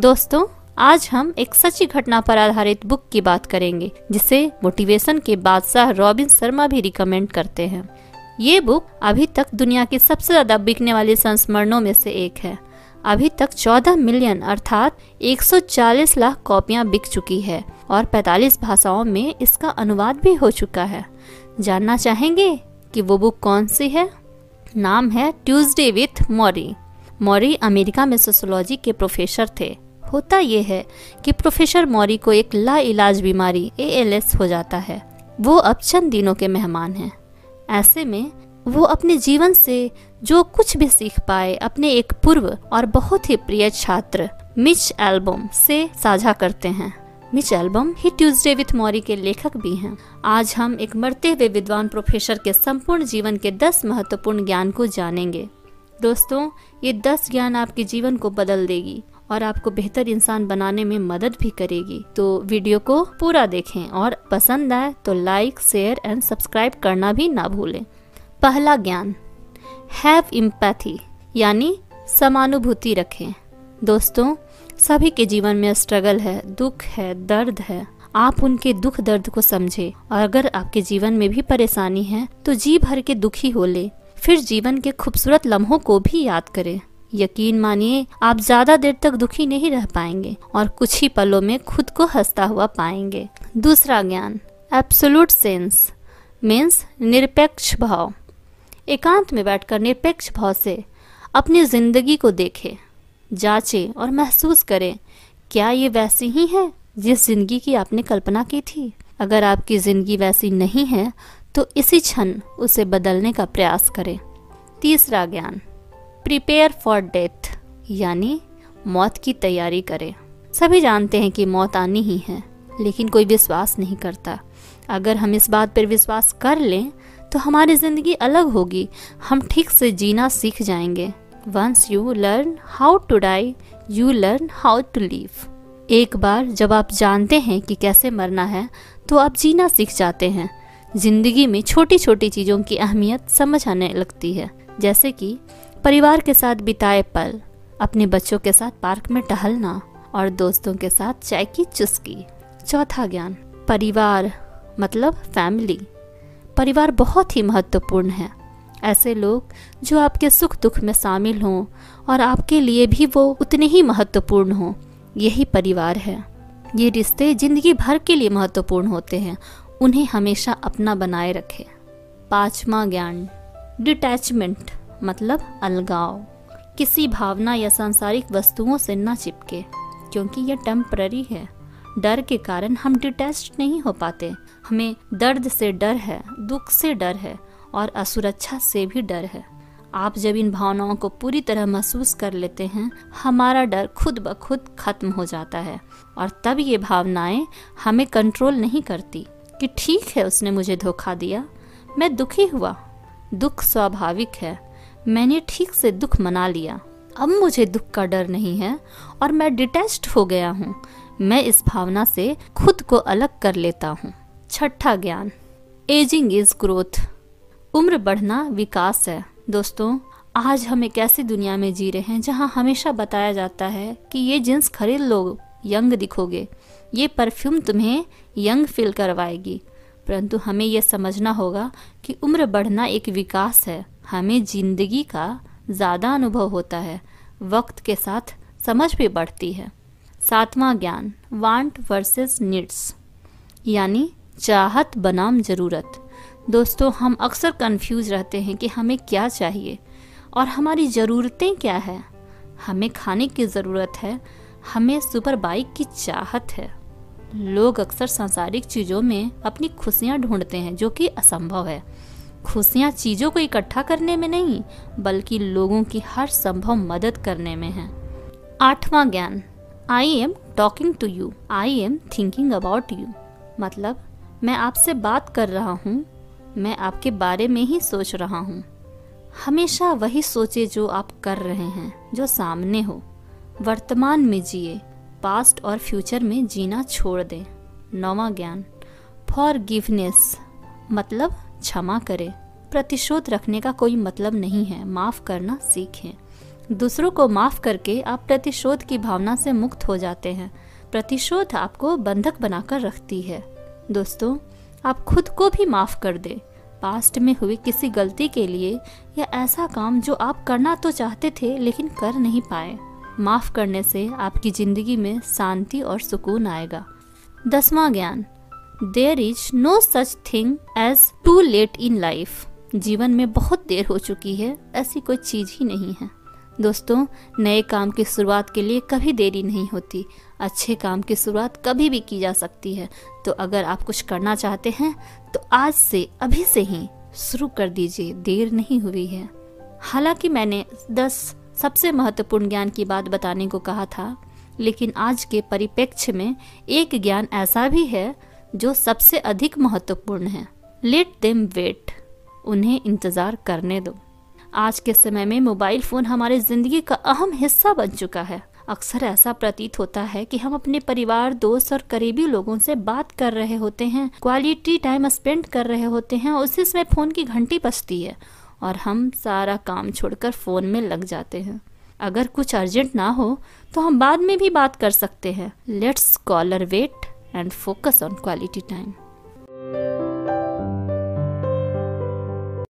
दोस्तों, आज हम एक सच्ची घटना पर आधारित बुक की बात करेंगे, जिसे मोटिवेशन के बादशाह रॉबिन शर्मा भी रिकमेंड करते हैं। ये बुक अभी तक दुनिया के सबसे ज़्यादा बिकने वाले संस्मरणों में से एक है। अभी तक 14 मिलियन अर्थात 140 लाख कॉपियाँ बिक चुकी है और 45 भाषाओं में इसका अनुवाद भी हो चुका है। जानना चाहेंगे कि वो बुक कौन सी है? नाम है Tuesday with Morrie. Morrie America में सोशोलॉजी के प्रोफेसर थे। होता यह है कि प्रोफेसर मौरी को एक ला इलाज बीमारी ए हो जाता है। वो अब चंद दिनों के मेहमान हैं। ऐसे में वो अपने जीवन से जो कुछ भी सीख पाए, अपने एक पूर्व और बहुत ही प्रिय छात्र, मिच एल्बम से साझा करते हैं। मिच एल्बम ही ट्यूसडे विथ मौरी के लेखक भी हैं। आज हम एक मरते हुए विद्वान प्रोफेसर के संपूर्ण जीवन के दस महत्वपूर्ण ज्ञान को जानेंगे। दोस्तों, ये दस ज्ञान आपके जीवन को बदल देगी और आपको बेहतर इंसान बनाने में मदद भी करेगी। तो वीडियो को पूरा देखें और पसंद आए तो लाइक शेयर एंड सब्सक्राइब करना भी ना भूलें। पहला ज्ञान हैव इम्पैथी यानी समानुभूति रखें। दोस्तों, सभी के जीवन में स्ट्रगल है, दुख है, दर्द है। आप उनके दुख दर्द को समझे। और अगर आपके जीवन में भी परेशानी है तो जी भर के दुखी हो ले। फिर जीवन के खूबसूरत लम्हों को भी याद करें। यकीन मानिए, आप ज़्यादा देर तक दुखी नहीं रह पाएँगे और कुछ ही पलों में खुद को हंसता हुआ पाएँगे। दूसरा ज्ञान एब्सोलूट सेंस मीन्स निरपेक्ष भाव। एकांत में बैठकर निरपेक्ष भाव से अपनी ज़िंदगी को देखें, जांचे और महसूस करें, क्या ये वैसी ही है जिस ज़िंदगी की आपने कल्पना की थी? अगर आपकी ज़िंदगी वैसी नहीं है तो इसी क्षण उसे बदलने का प्रयास करें। तीसरा ज्ञान प्रिपेयर फॉर डेथ, यानी मौत की तैयारी करें। सभी जानते हैं कि मौत आनी ही है, लेकिन कोई विश्वास नहीं करता। अगर हम इस बात पर विश्वास कर लें तो हमारी ज़िंदगी अलग होगी। हम ठीक से जीना सीख जाएँगे। Once you learn how to die you learn how to live एक बार जब आप जानते हैं कि कैसे मरना है तो आप जीना सीख जाते हैं। ज़िंदगी में छोटी छोटी चीज़ों की अहमियत समझ आने लगती है। जैसे कि परिवार के साथ बिताए पल, अपने बच्चों के साथ पार्क में टहलना और दोस्तों के साथ चाय की चुस्की। चौथा ज्ञान, परिवार मतलब फैमिली परिवार बहुत ही महत्वपूर्ण है। ऐसे लोग जो आपके सुख दुख में शामिल हों और आपके लिए भी वो उतने ही महत्वपूर्ण हों, यही परिवार है। ये रिश्ते ज़िंदगी भर के लिए महत्वपूर्ण होते हैं, उन्हें हमेशा अपना बनाए रखें। पांचवा ज्ञान डिटैचमेंट मतलब अलगाव। किसी भावना या सांसारिक वस्तुओं से न चिपके, क्योंकि यह टेम्पररी है। डर के कारण हम डिटैच नहीं हो पाते। हमें दर्द से डर है, दुख से डर है, और असुरक्षा से भी डर है। आप जब इन भावनाओं को पूरी तरह महसूस कर लेते हैं, हमारा डर खुद ब खुद खत्म हो जाता है, और तब ये भावनाएँ हमें कंट्रोल नहीं करती कि ठीक है, उसने मुझे धोखा दिया, मैं दुखी हुआ। दुख स्वाभाविक है मैंने ठीक से दुख मना लिया। अब मुझे दुख का डर नहीं है और मैं डिटेस्ट हो गया हूँ। मैं इस भावना से खुद को अलग कर लेता हूँ। छठा ज्ञान। एजिंग इज़ ग्रोथ उम्र बढ़ना विकास है। दोस्तों, आज हम एक ऐसी दुनिया में जी रहे हैं जहाँ हमेशा बताया जाता है कि ये जींस खरीद लो, यंग दिखोगे। ये परफ्यूम तुम्हें यंग फील करवाएगी। परंतु हमें यह समझना होगा कि उम्र बढ़ना एक विकास है। हमें ज़िंदगी का ज़्यादा अनुभव होता है, वक्त के साथ समझ भी बढ़ती है। सातवां ज्ञान, वांट वर्सेस नीड्स, यानी चाहत बनाम ज़रूरत। दोस्तों, हम अक्सर कंफ्यूज रहते हैं कि हमें क्या चाहिए, और हमारी ज़रूरतें क्या है? हमें खाने की ज़रूरत है, हमें सुपर बाइक की चाहत है। लोग अक्सर सांसारिक चीज़ों में अपनी खुशियाँ ढूंढते हैं, जो कि असंभव है। खुशियाँ चीज़ों को इकट्ठा करने में नहीं, बल्कि लोगों की हर संभव मदद करने में है। आठवां ज्ञान। I am talking to you I am thinking about you मतलब मैं आपसे बात कर रहा हूँ, मैं आपके बारे में ही सोच रहा हूँ। हमेशा वही सोचे जो आप कर रहे हैं, जो सामने हो। वर्तमान में जिए, पास्ट और फ्यूचर में जीना छोड़ दें। नौवा ज्ञान। फॉर गिवनेस मतलब क्षमा करें। प्रतिशोध रखने का कोई मतलब नहीं है। माफ़ करना सीखें। दूसरों को माफ़ करके आप प्रतिशोध की भावना से मुक्त हो जाते हैं। प्रतिशोध आपको बंधक बनाकर रखती है। दोस्तों, आप खुद को भी माफ़ कर दे। पास्ट में हुई किसी गलती के लिए या ऐसा काम जो आप करना तो चाहते थे लेकिन कर नहीं पाए। माफ़ करने से आपकी ज़िंदगी में शांति और सुकून आएगा। दसवां ज्ञान there is no such thing as too late in life जीवन में बहुत देर हो चुकी है, ऐसी कोई चीज़ ही नहीं है। दोस्तों, नए काम की शुरुआत के लिए कभी देरी नहीं होती। अच्छे काम की शुरुआत कभी भी की जा सकती है। तो अगर आप कुछ करना चाहते हैं तो आज से, अभी से ही शुरू कर दीजिए। देर नहीं हुई है। हालाँकि मैंने दस सबसे महत्वपूर्ण ज्ञान की बात बताने को कहा था, लेकिन आज के परिप्रेक्ष्य में एक ज्ञान ऐसा भी है जो सबसे अधिक महत्वपूर्ण है। लेट देम वेट उन्हें इंतज़ार करने दो। आज के समय में मोबाइल फ़ोन हमारे ज़िंदगी का अहम हिस्सा बन चुका है। अक्सर ऐसा प्रतीत होता है कि हम अपने परिवार, दोस्त और करीबी लोगों से बात कर रहे होते हैं क्वालिटी टाइम स्पेंड कर रहे होते हैं उसी समय फ़ोन की घंटी बजती है और हम सारा काम छोड़कर फ़ोन में लग जाते हैं। अगर कुछ अर्जेंट ना हो तो हम बाद में भी बात कर सकते हैं। Let's collar wait and focus on quality time